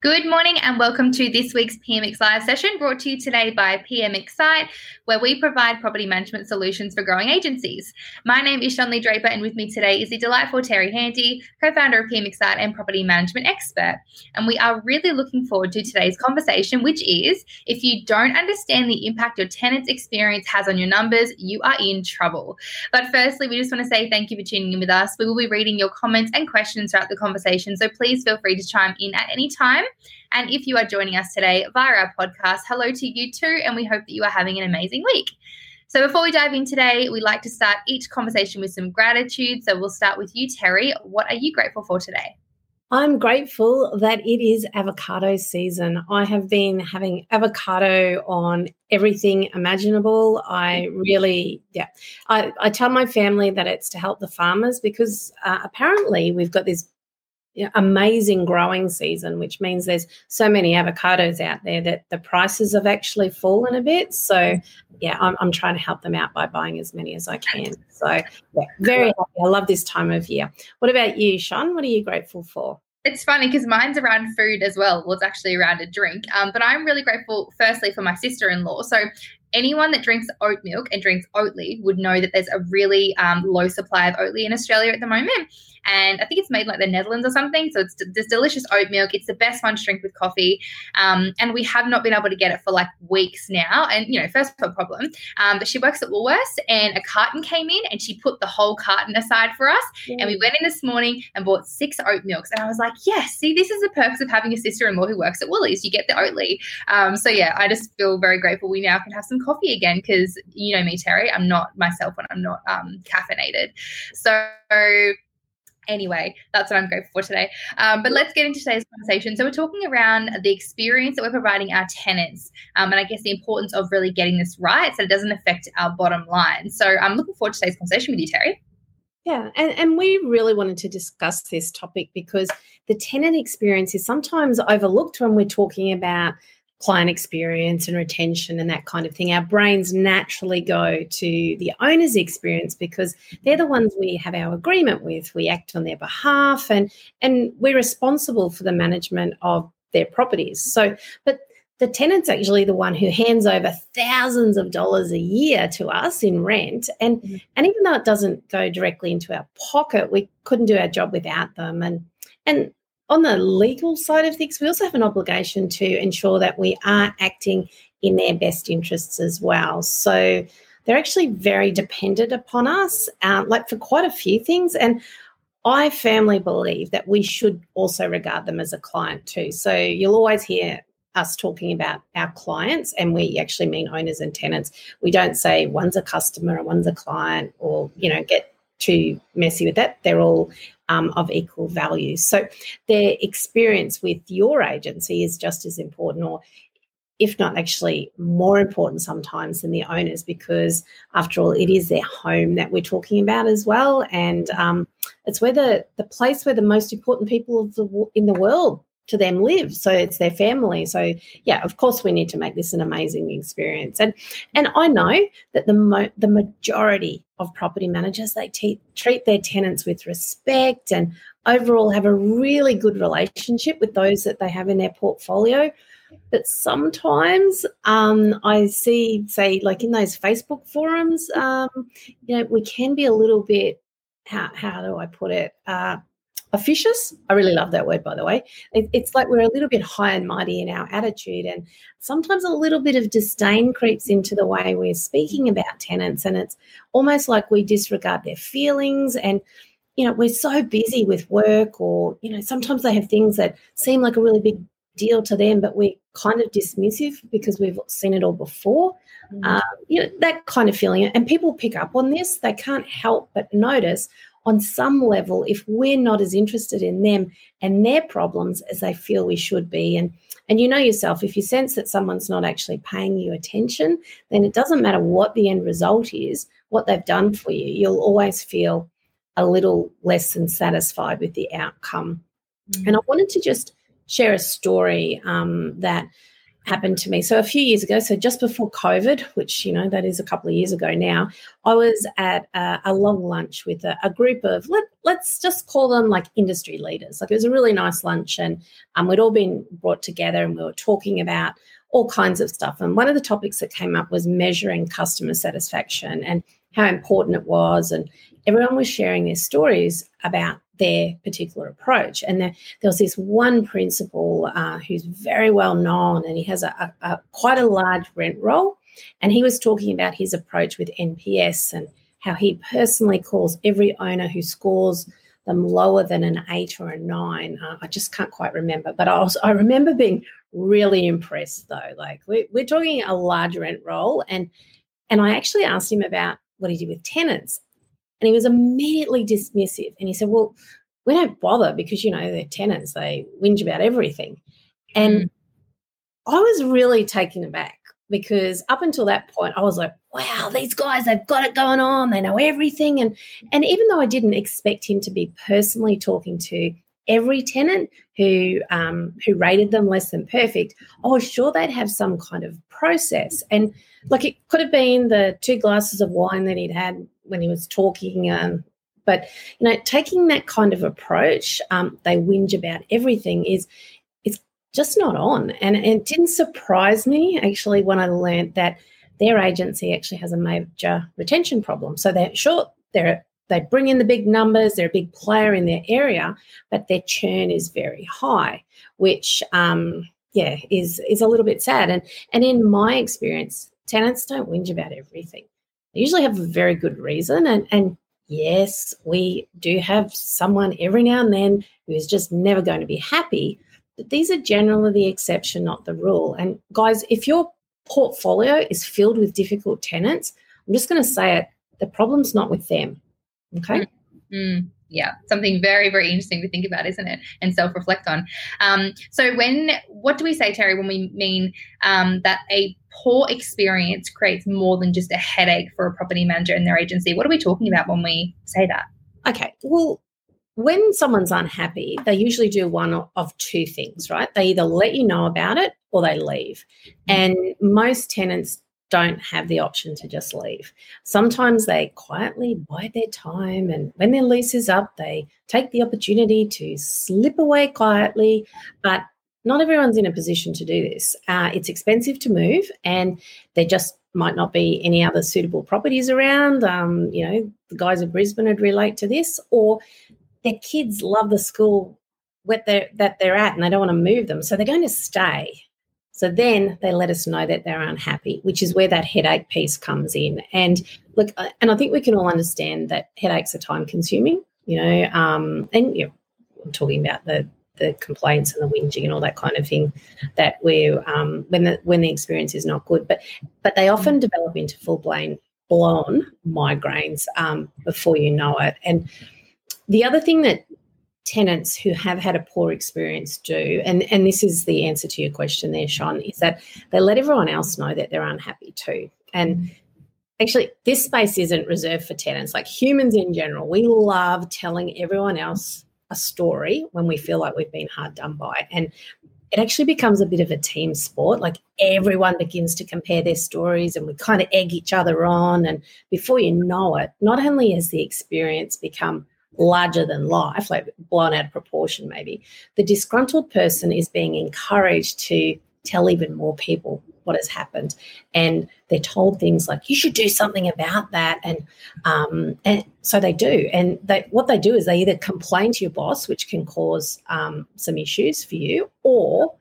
Good morning and welcome to this week's PMX Live session brought to you today by PMXcite, where we provide property management solutions for growing agencies. My name is Shanley Draper, and with me today is the delightful Terri Hanley, co founder of PMXcite and property management expert. And we are really looking forward to today's conversation, which is if you don't understand the impact your tenant's experience has on your numbers, you are in trouble. But firstly, we just want to say thank you for tuning in with us. We will be reading your comments and questions throughout the conversation, so please feel free to chime in at any time. And if you are joining us today via our podcast, hello to you too. And we hope that you are having an amazing week. So, before we dive in today, we like to start each conversation with some gratitude. So, we'll start with you, Terry. What are you grateful for today? I'm grateful that it is avocado season. I have been having avocado on everything imaginable. I really, yeah, I, I tell my family that it's to help the farmers because uh, apparently we've got this amazing growing season, which means there's so many avocados out there that the prices have actually fallen a bit. So, yeah, I'm, I'm trying to help them out by buying as many as I can. So, yeah, very happy. I love this time of year. What about you, Sean? What are you grateful for? It's funny because mine's around food as well. Well, it's actually around a drink. Um, but I'm really grateful, firstly, for my sister in law. So anyone that drinks oat milk and drinks Oatly would know that there's a really um, low supply of Oatly in Australia at the moment and I think it's made like the Netherlands or something. So it's this delicious oat milk. It's the best one to drink with coffee, um, and we have not been able to get it for like weeks now. And you know, first world problem. Um, but she works at Woolworths, and a carton came in, and she put the whole carton aside for us. Mm. And we went in this morning and bought six oat milks, and I was like, yes, see, this is the perks of having a sister-in-law who works at Woolies. You get the Oatly. Um, so yeah, I just feel very grateful. We now can have some coffee again because you know me, Terry. I'm not myself when I'm not um, caffeinated. So anyway, that's what I'm grateful for today. Um, but let's get into today's conversation. So we're talking around the experience that we're providing our tenants, um, and I guess the importance of really getting this right so it doesn't affect our bottom line. So I'm looking forward to today's conversation with you, Terry. Yeah, and, and we really wanted to discuss this topic because the tenant experience is sometimes overlooked when we're talking about client experience and retention and that kind of thing, our brains naturally go to the owner's experience because they're the ones we have our agreement with. We act on their behalf and and we're responsible for the management of their properties. So, but the tenant's actually the one who hands over thousands of dollars a year to us in rent. And mm-hmm. and even though it doesn't go directly into our pocket, we couldn't do our job without them. And and on the legal side of things, we also have an obligation to ensure that we are acting in their best interests as well. So they're actually very dependent upon us, uh, like for quite a few things. And I firmly believe that we should also regard them as a client too. So you'll always hear us talking about our clients, and we actually mean owners and tenants. We don't say one's a customer and one's a client, or you know, get too messy with that. They're all um, of equal value. So their experience with your agency is just as important, or if not actually more important sometimes than the owners, because after all, it is their home that we're talking about as well, and um, it's where the the place where the most important people the in the world to them live so it's their family so yeah of course we need to make this an amazing experience and and i know that the mo- the majority of property managers they te- treat their tenants with respect and overall have a really good relationship with those that they have in their portfolio. But sometimes um, I see, say, like in those Facebook forums, um, you know, we can be a little bit, how, how do I put it, uh, officious. I really love that word, by the way. It, it's like we're a little bit high and mighty in our attitude, and sometimes a little bit of disdain creeps into the way we're speaking about tenants, and it's almost like we disregard their feelings. And you know, we're so busy with work, or you know, sometimes they have things that seem like a really big deal to them, but we're kind of dismissive because we've seen it all before. Mm-hmm. Uh, you know, that kind of feeling. And people pick up on this. They can't help but notice on some level if we're not as interested in them and their problems as they feel we should be and and you know yourself if you sense that someone's not actually paying you attention then it doesn't matter what the end result is what they've done for you you'll always feel a little less than satisfied with the outcome mm-hmm. and i wanted to just share a story um, that happened to me. So a few years ago, so just before COVID, which you know that is a couple of years ago now, I was at a, a long lunch with a, a, group of let let's just call them like industry leaders. Like it was a really nice lunch, and um, we'd all been brought together, and we were talking about all kinds of stuff. And one of the topics that came up was measuring customer satisfaction and how important it was, and everyone was sharing their stories about their particular approach. And there, there was this one principal uh, who's very well known, and he has a, a, a, quite a large rent roll. And he was talking about his approach with NPS and how he personally calls every owner who scores them lower than an eight or a nine. Uh, I just can't quite remember, but I, was, I remember being really impressed though. Like we're, we're talking a large rent roll, and and I actually asked him about what he did with tenants, and he was immediately dismissive. And he said, Well, we don't bother because, you know, they're tenants, they whinge about everything. And mm. I was really taken aback because up until that point, I was like, wow, these guys, they've got it going on. They know everything. And, and even though I didn't expect him to be personally talking to every tenant who um, who rated them less than perfect, I was sure they'd have some kind of process. And like it could have been the two glasses of wine that he'd had when he was talking. Um, but you know, taking that kind of approach, um, they whinge about everything is it's just not on. And, and it didn't surprise me actually when I learned that their agency actually has a major retention problem. So they're sure they're they bring in the big numbers, they're a big player in their area, but their churn is very high, which um, yeah, is is a little bit sad. And and in my experience, tenants don't whinge about everything. They usually have a very good reason. And, and yes, we do have someone every now and then who is just never going to be happy. But these are generally the exception, not the rule. And guys, if your portfolio is filled with difficult tenants, I'm just going to say it the problem's not with them. Okay. Mm-hmm yeah something very very interesting to think about isn't it? And self-reflect on. Um, so when what do we say terry when we mean um, that a poor experience creates more than just a headache for a property manager and their agency? What are we talking about when we say that? Okay well when someone's unhappy they usually do one of two things right? They either let you know about it or they leave. Mm-hmm. and most tenants don't have the option to just leave. Sometimes they quietly bide their time, and when their lease is up, they take the opportunity to slip away quietly. But not everyone's in a position to do this. Uh, it's expensive to move, and there just might not be any other suitable properties around. Um, you know, the guys in Brisbane would relate to this, or their kids love the school they're, that they're at and they don't want to move them. So they're going to stay. So then they let us know that they're unhappy, which is where that headache piece comes in. And look, and I think we can all understand that headaches are time consuming, you know, um, and you know, I'm talking about the the complaints and the whinging and all that kind of thing that we're um, when the when the experience is not good, but but they often develop into full blown blown migraines um, before you know it. And the other thing that tenants who have had a poor experience do, and, and this is the answer to your question there, Sean, is that they let everyone else know that they're unhappy too. And mm. actually, this space isn't reserved for tenants, like humans in general. We love telling everyone else a story when we feel like we've been hard done by. And it actually becomes a bit of a team sport. Like everyone begins to compare their stories and we kind of egg each other on. And before you know it, not only has the experience become larger than life, like blown out of proportion, maybe, the disgruntled person is being encouraged to tell even more people what has happened. And they're told things like, you should do something about that. And, um, and so they do. And they, what they do is they either complain to your boss, which can cause um, some issues for you, or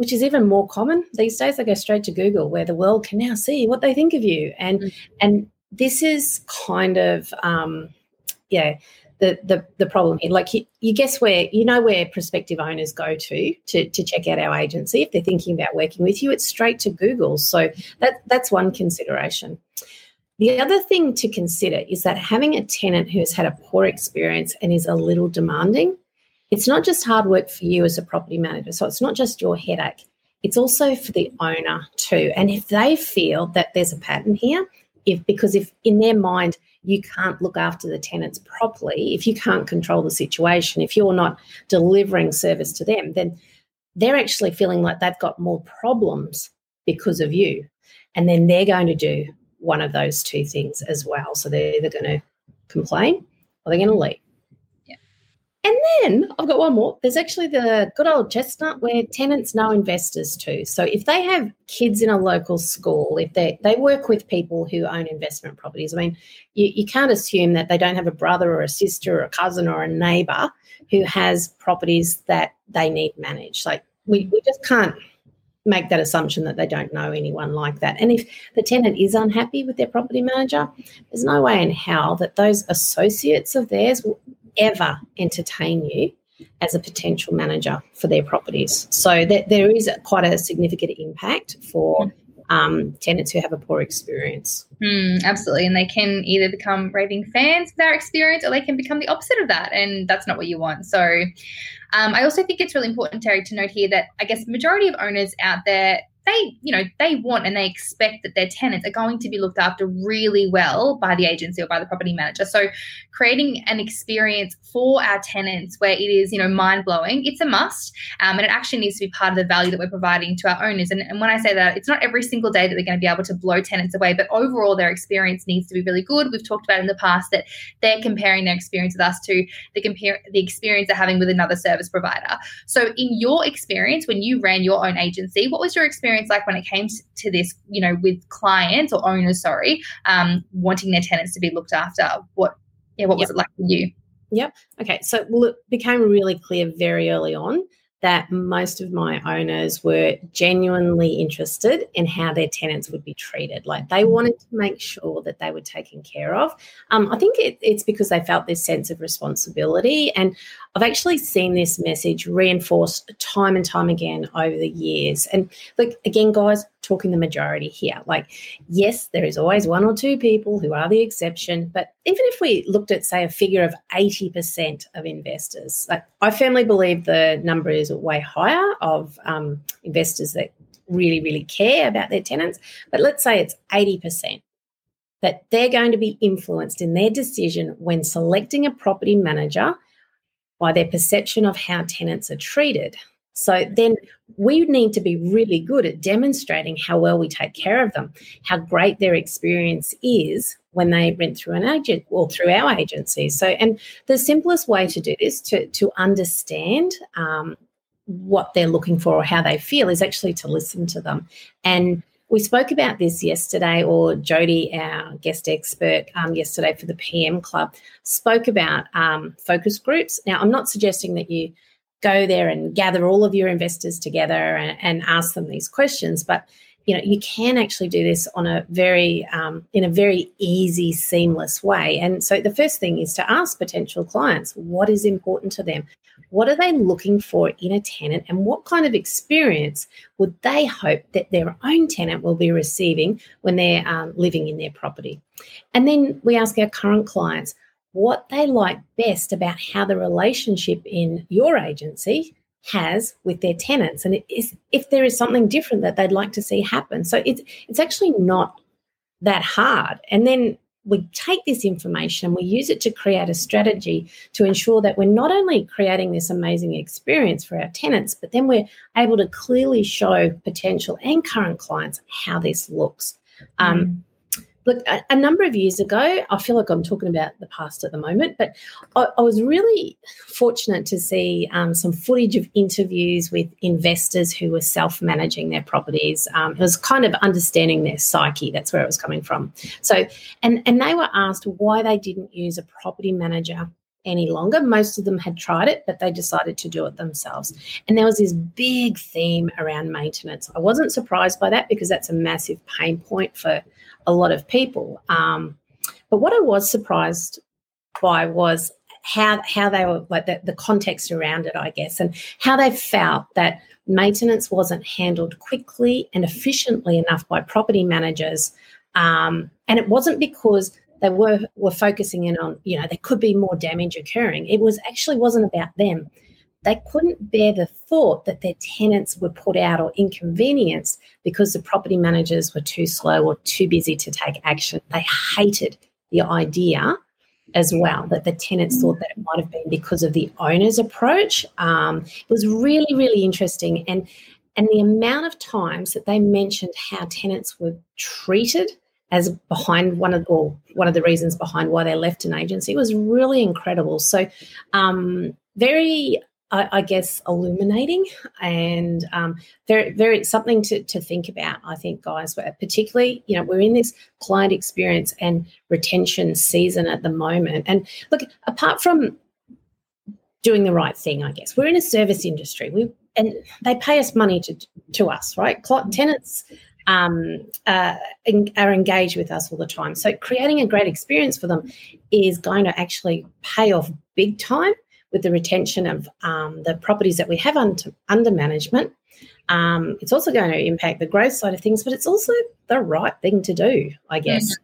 which is even more common these days, they go straight to Google, where the world can now see what they think of you. And mm-hmm. and this is kind of um, yeah the the, the problem here. Like you, you guess where you know where prospective owners go to, to to check out our agency if they're thinking about working with you. It's straight to Google. So that that's one consideration. The other thing to consider is that having a tenant who has had a poor experience and is a little demanding, it's not just hard work for you as a property manager. So it's not just your headache. It's also for the owner too. And if they feel that there's a pattern here, if because if in their mind you can't look after the tenants properly, if you can't control the situation, if you're not delivering service to them, then they're actually feeling like they've got more problems because of you. And then they're going to do one of those two things as well. So they're either going to complain or they're going to leave. And then I've got one more. There's actually the good old chestnut where tenants know investors too. So if they have kids in a local school, if they they work with people who own investment properties, I mean, you, you can't assume that they don't have a brother or a sister or a cousin or a neighbor who has properties that they need managed. Like we, we just can't make that assumption that they don't know anyone like that. And if the tenant is unhappy with their property manager, there's no way in hell that those associates of theirs will ever entertain you as a potential manager for their properties. So that there is quite a significant impact for um, tenants who have a poor experience. Mm, absolutely. And they can either become raving fans of their experience or they can become the opposite of that. And that's not what you want. So um, I also think it's really important, Terry, to note here that I guess majority of owners out there they, you know, they want and they expect that their tenants are going to be looked after really well by the agency or by the property manager. So creating an experience for our tenants where it is, you know, mind blowing, it's a must. Um, and it actually needs to be part of the value that we're providing to our owners. And, and when I say that, it's not every single day that they're going to be able to blow tenants away, but overall their experience needs to be really good. We've talked about in the past that they're comparing their experience with us to the compare the experience they're having with another service provider. So in your experience, when you ran your own agency, what was your experience experience like when it came to this, you know, with clients or owners, sorry, um, wanting their tenants to be looked after? What, yeah, what yep. was it like for you? Yep. Okay. So, well, it became really clear very early on that most of my owners were genuinely interested in how their tenants would be treated. Like they mm-hmm. wanted to make sure that they were taken care of. Um, I think it, it's because they felt this sense of responsibility. And I've actually seen this message reinforced time and time again over the years. And look, again, guys, talking the majority here. Like, yes, there is always one or two people who are the exception, but even if we looked at, say, a figure of 80% of investors, like I firmly believe the number is way higher of um, investors that really, really care about their tenants. But let's say it's 80% that they're going to be influenced in their decision when selecting a property manager by their perception of how tenants are treated. So then we need to be really good at demonstrating how well we take care of them, how great their experience is when they rent through an agent or through our agency. So, and the simplest way to do this to to understand um, what they're looking for or how they feel is actually to listen to them. And we spoke about this yesterday, or Jody, our guest expert, um, yesterday for the PM Club, spoke about um, focus groups. Now, I'm not suggesting that you go there and gather all of your investors together and, and ask them these questions, but you know you can actually do this on a very um, in a very easy seamless way. And so the first thing is to ask potential clients what is important to them? What are they looking for in a tenant? And what kind of experience would they hope that their own tenant will be receiving when they're um, living in their property? And then we ask our current clients what they like best about how the relationship in your agency has with their tenants. And if there is something different that they'd like to see happen. So it's it's actually not that hard. And then we take this information and we use it to create a strategy to ensure that we're not only creating this amazing experience for our tenants but then we're able to clearly show potential and current clients how this looks. Um, mm. um, Look, a, a, number of years ago, I feel like I'm talking about the past at the moment, but I, I was really fortunate to see um, some footage of interviews with investors who were self managing their properties. Um, it was kind of understanding their psyche. That's where it was coming from. So, and, and they were asked why they didn't use a property manager any longer. Most of them had tried it, but they decided to do it themselves. And there was this big theme around maintenance. I wasn't surprised by that because that's a massive pain point for a lot of people. Um, but what I was surprised by was how how they were like the, the context around it, I guess, and how they felt that maintenance wasn't handled quickly and efficiently enough by property managers. Um, and it wasn't because they were were focusing in on you know there could be more damage occurring. It was actually wasn't about them they couldn't bear the thought that their tenants were put out or inconvenienced because the property managers were too slow or too busy to take action. They hated the idea as well that the tenants thought that it might have been because of the owner's approach. Um, it was really, really interesting. And and the amount of times that they mentioned how tenants were treated as behind one of or one of the reasons behind why they left an agency was really incredible. So um, very I, I, guess illuminating and um, very very something to, to think about i think guys particularly you know we're in this client experience and retention season at the moment. And look apart from doing the right thing i guess we're in a service industry. We and they pay us money to to us right? Tenants um, uh, are engaged with us all the time. So creating a great experience for them is going to actually pay off big time with the retention of um, the properties that we have under, under management. Um, it's also going to impact the growth side of things, but it's also the right thing to do, I guess.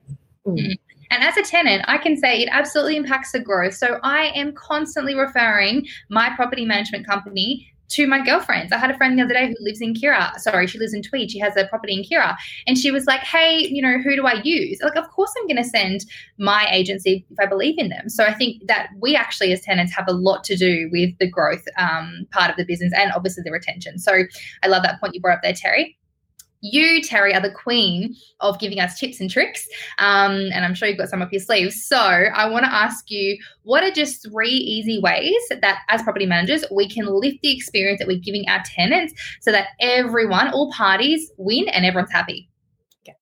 Mm-hmm. Mm. And as a tenant, I can say it absolutely impacts the growth. So I am constantly referring my property management company to my girlfriends. I had a friend the other day who lives in Kirra. Sorry, she lives in Tweed. She has a property in Kirra. And she was like, hey, you know, who do I use? Like, of course I'm going to send my agency if I believe in them. So I think that we actually as tenants have a lot to do with the growth um, part of the business and obviously the retention. So I love that point you brought up there, Terry you, Terry, are the queen of giving us tips and tricks. Um, and I'm sure you've got some up your sleeves. So I want to ask you what are just three easy ways that, as property managers, we can lift the experience that we're giving our tenants so that everyone, all parties, win and everyone's happy? Okay.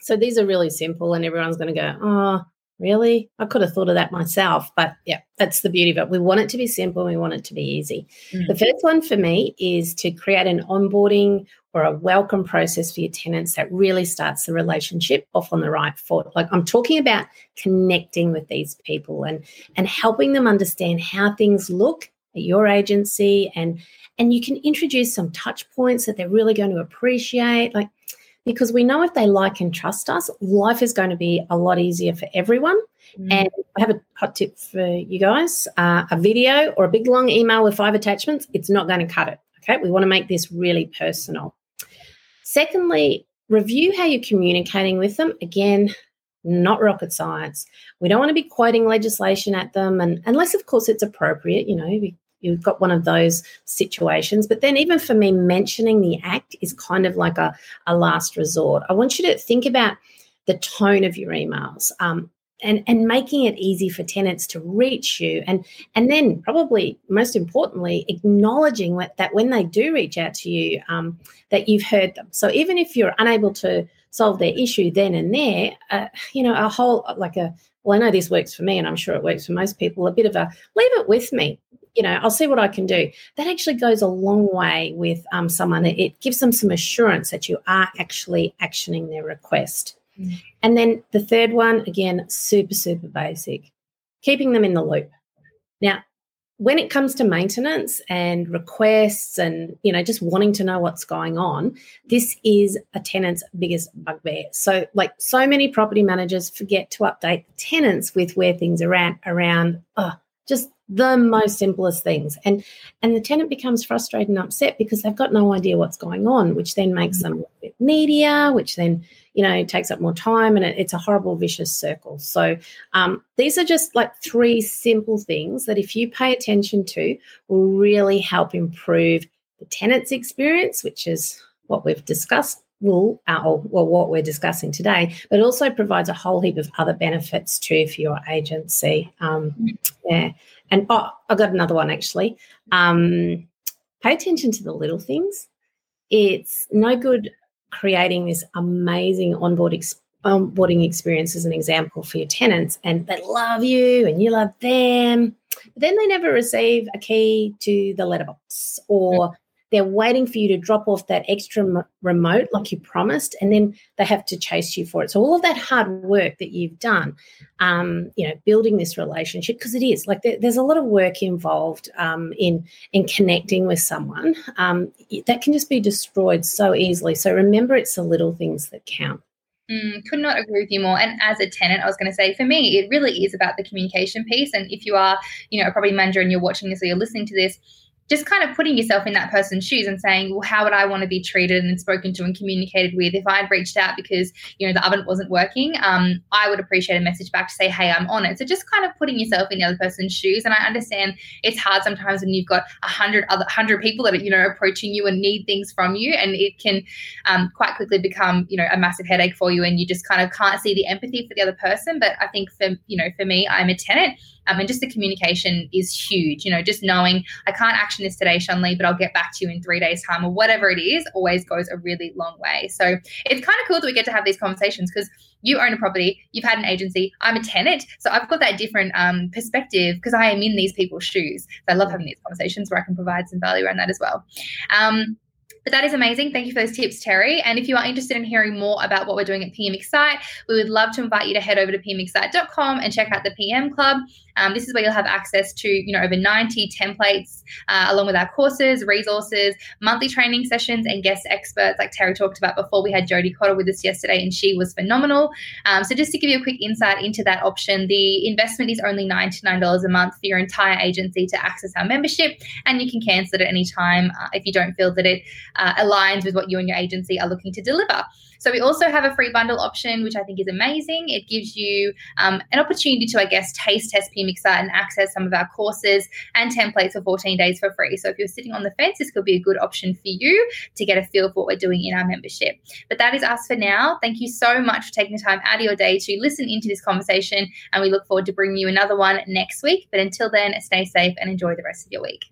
So these are really simple, and everyone's going to go, oh, Really? I could have thought of that myself. But yeah, that's the beauty of it. We want it to be simple. We want it to be easy. Mm. The first one for me is to create an onboarding or a welcome process for your tenants that really starts the relationship off on the right foot. Like I'm talking about connecting with these people and and helping them understand how things look at your agency and and you can introduce some touch points that they're really going to appreciate. Like because we know if they like and trust us, life is going to be a lot easier for everyone. Mm. And I have a hot tip for you guys uh, a video or a big long email with five attachments, it's not going to cut it. Okay. We want to make this really personal. Secondly, review how you're communicating with them. Again, not rocket science. We don't want to be quoting legislation at them, and unless, of course, it's appropriate. You know, you've got one of those situations. But then, even for me, mentioning the act is kind of like a, a last resort. I want you to think about the tone of your emails. Um, and, and making it easy for tenants to reach you and and then probably most importantly acknowledging that when they do reach out to you um, that you've heard them so even if you're unable to solve their issue then and there uh, you know a whole like a well i know this works for me and i'm sure it works for most people a bit of a leave it with me you know, I'll see what I can do. That actually goes a long way with um, someone. It gives them some assurance that you are actually actioning their request. Mm. And then the third one, again, super, super basic, keeping them in the loop. Now, when it comes to maintenance and requests and you know just wanting to know what's going on this is a tenant's biggest bugbear so like so many property managers forget to update tenants with where things are at around oh, just the most simplest things. And and the tenant becomes frustrated and upset because they've got no idea what's going on which then makes them a bit needier which then you know takes up more time and it, it's a horrible vicious circle. So um, these are just like three simple things that if you pay attention to will really help improve the tenant's experience which is what we've discussed will uh, or well, what we're discussing today, but also provides a whole heap of other benefits too for your agency. Um, yeah, and oh, I got another one actually. Um, pay attention to the little things. It's no good creating this amazing onboard ex- onboarding experience as an example for your tenants, and they love you and you love them. But then they never receive a key to the letterbox or they're waiting for you to drop off that extra remote like you promised, and then they have to chase you for it. So all of that hard work that you've done, um, you know, building this relationship because it is like there, there's a lot of work involved um, in in connecting with someone um, that can just be destroyed so easily. So remember, it's the little things that count. Mm, could not agree with you more. And as a tenant, I was going to say, for me, it really is about the communication piece. And if you are, you know, a property manager and you're watching this or you're listening to this, just kind of putting yourself in that person's shoes and saying, well, how would I want to be treated and spoken to and communicated with if I had reached out because, you know, the oven wasn't working? Um, I would appreciate a message back to say, hey, I'm on it. So just kind of putting yourself in the other person's shoes. And I understand it's hard sometimes when you've got a hundred other hundred people that are, you know, approaching you and need things from you. And it can um, quite quickly become, you know, a massive headache for you and you just kind of can't see the empathy for the other person. But I think for, you know, for me, I'm a tenant and just the communication is huge. You know, just knowing I can't action this today, Shanley, but I'll get back to you in three days' time or whatever it is always goes a really long way. So it's kind of cool that we get to have these conversations because you own a property, you've had an agency, I'm a tenant. So I've got that different um, perspective because I am in these people's shoes. So I love having these conversations where I can provide some value around that as well. Um, but that is amazing. Thank you for those tips, Terry. And if you are interested in hearing more about what we're doing at PM Excite, we would love to invite you to head over to pmexcite.com and check out the PM Club. Um, this is where you'll have access to, you know, over 90 templates, uh, along with our courses, resources, monthly training sessions, and guest experts like Terry talked about before. We had Jodie Cotter with us yesterday, and she was phenomenal. Um, so just to give you a quick insight into that option, the investment is only $99 a month for your entire agency to access our membership, and you can cancel it at any time uh, if you don't feel that it uh, aligns with what you and your agency are looking to deliver. So we also have a free bundle option, which I think is amazing. It gives you um, an opportunity to, I guess, taste test PM Excite and access some of our courses and templates for 14 days for free. So if you're sitting on the fence, this could be a good option for you to get a feel for what we're doing in our membership. But that is us for now. Thank you so much for taking the time out of your day to listen into this conversation, and we look forward to bringing you another one next week. But until then, stay safe and enjoy the rest of your week.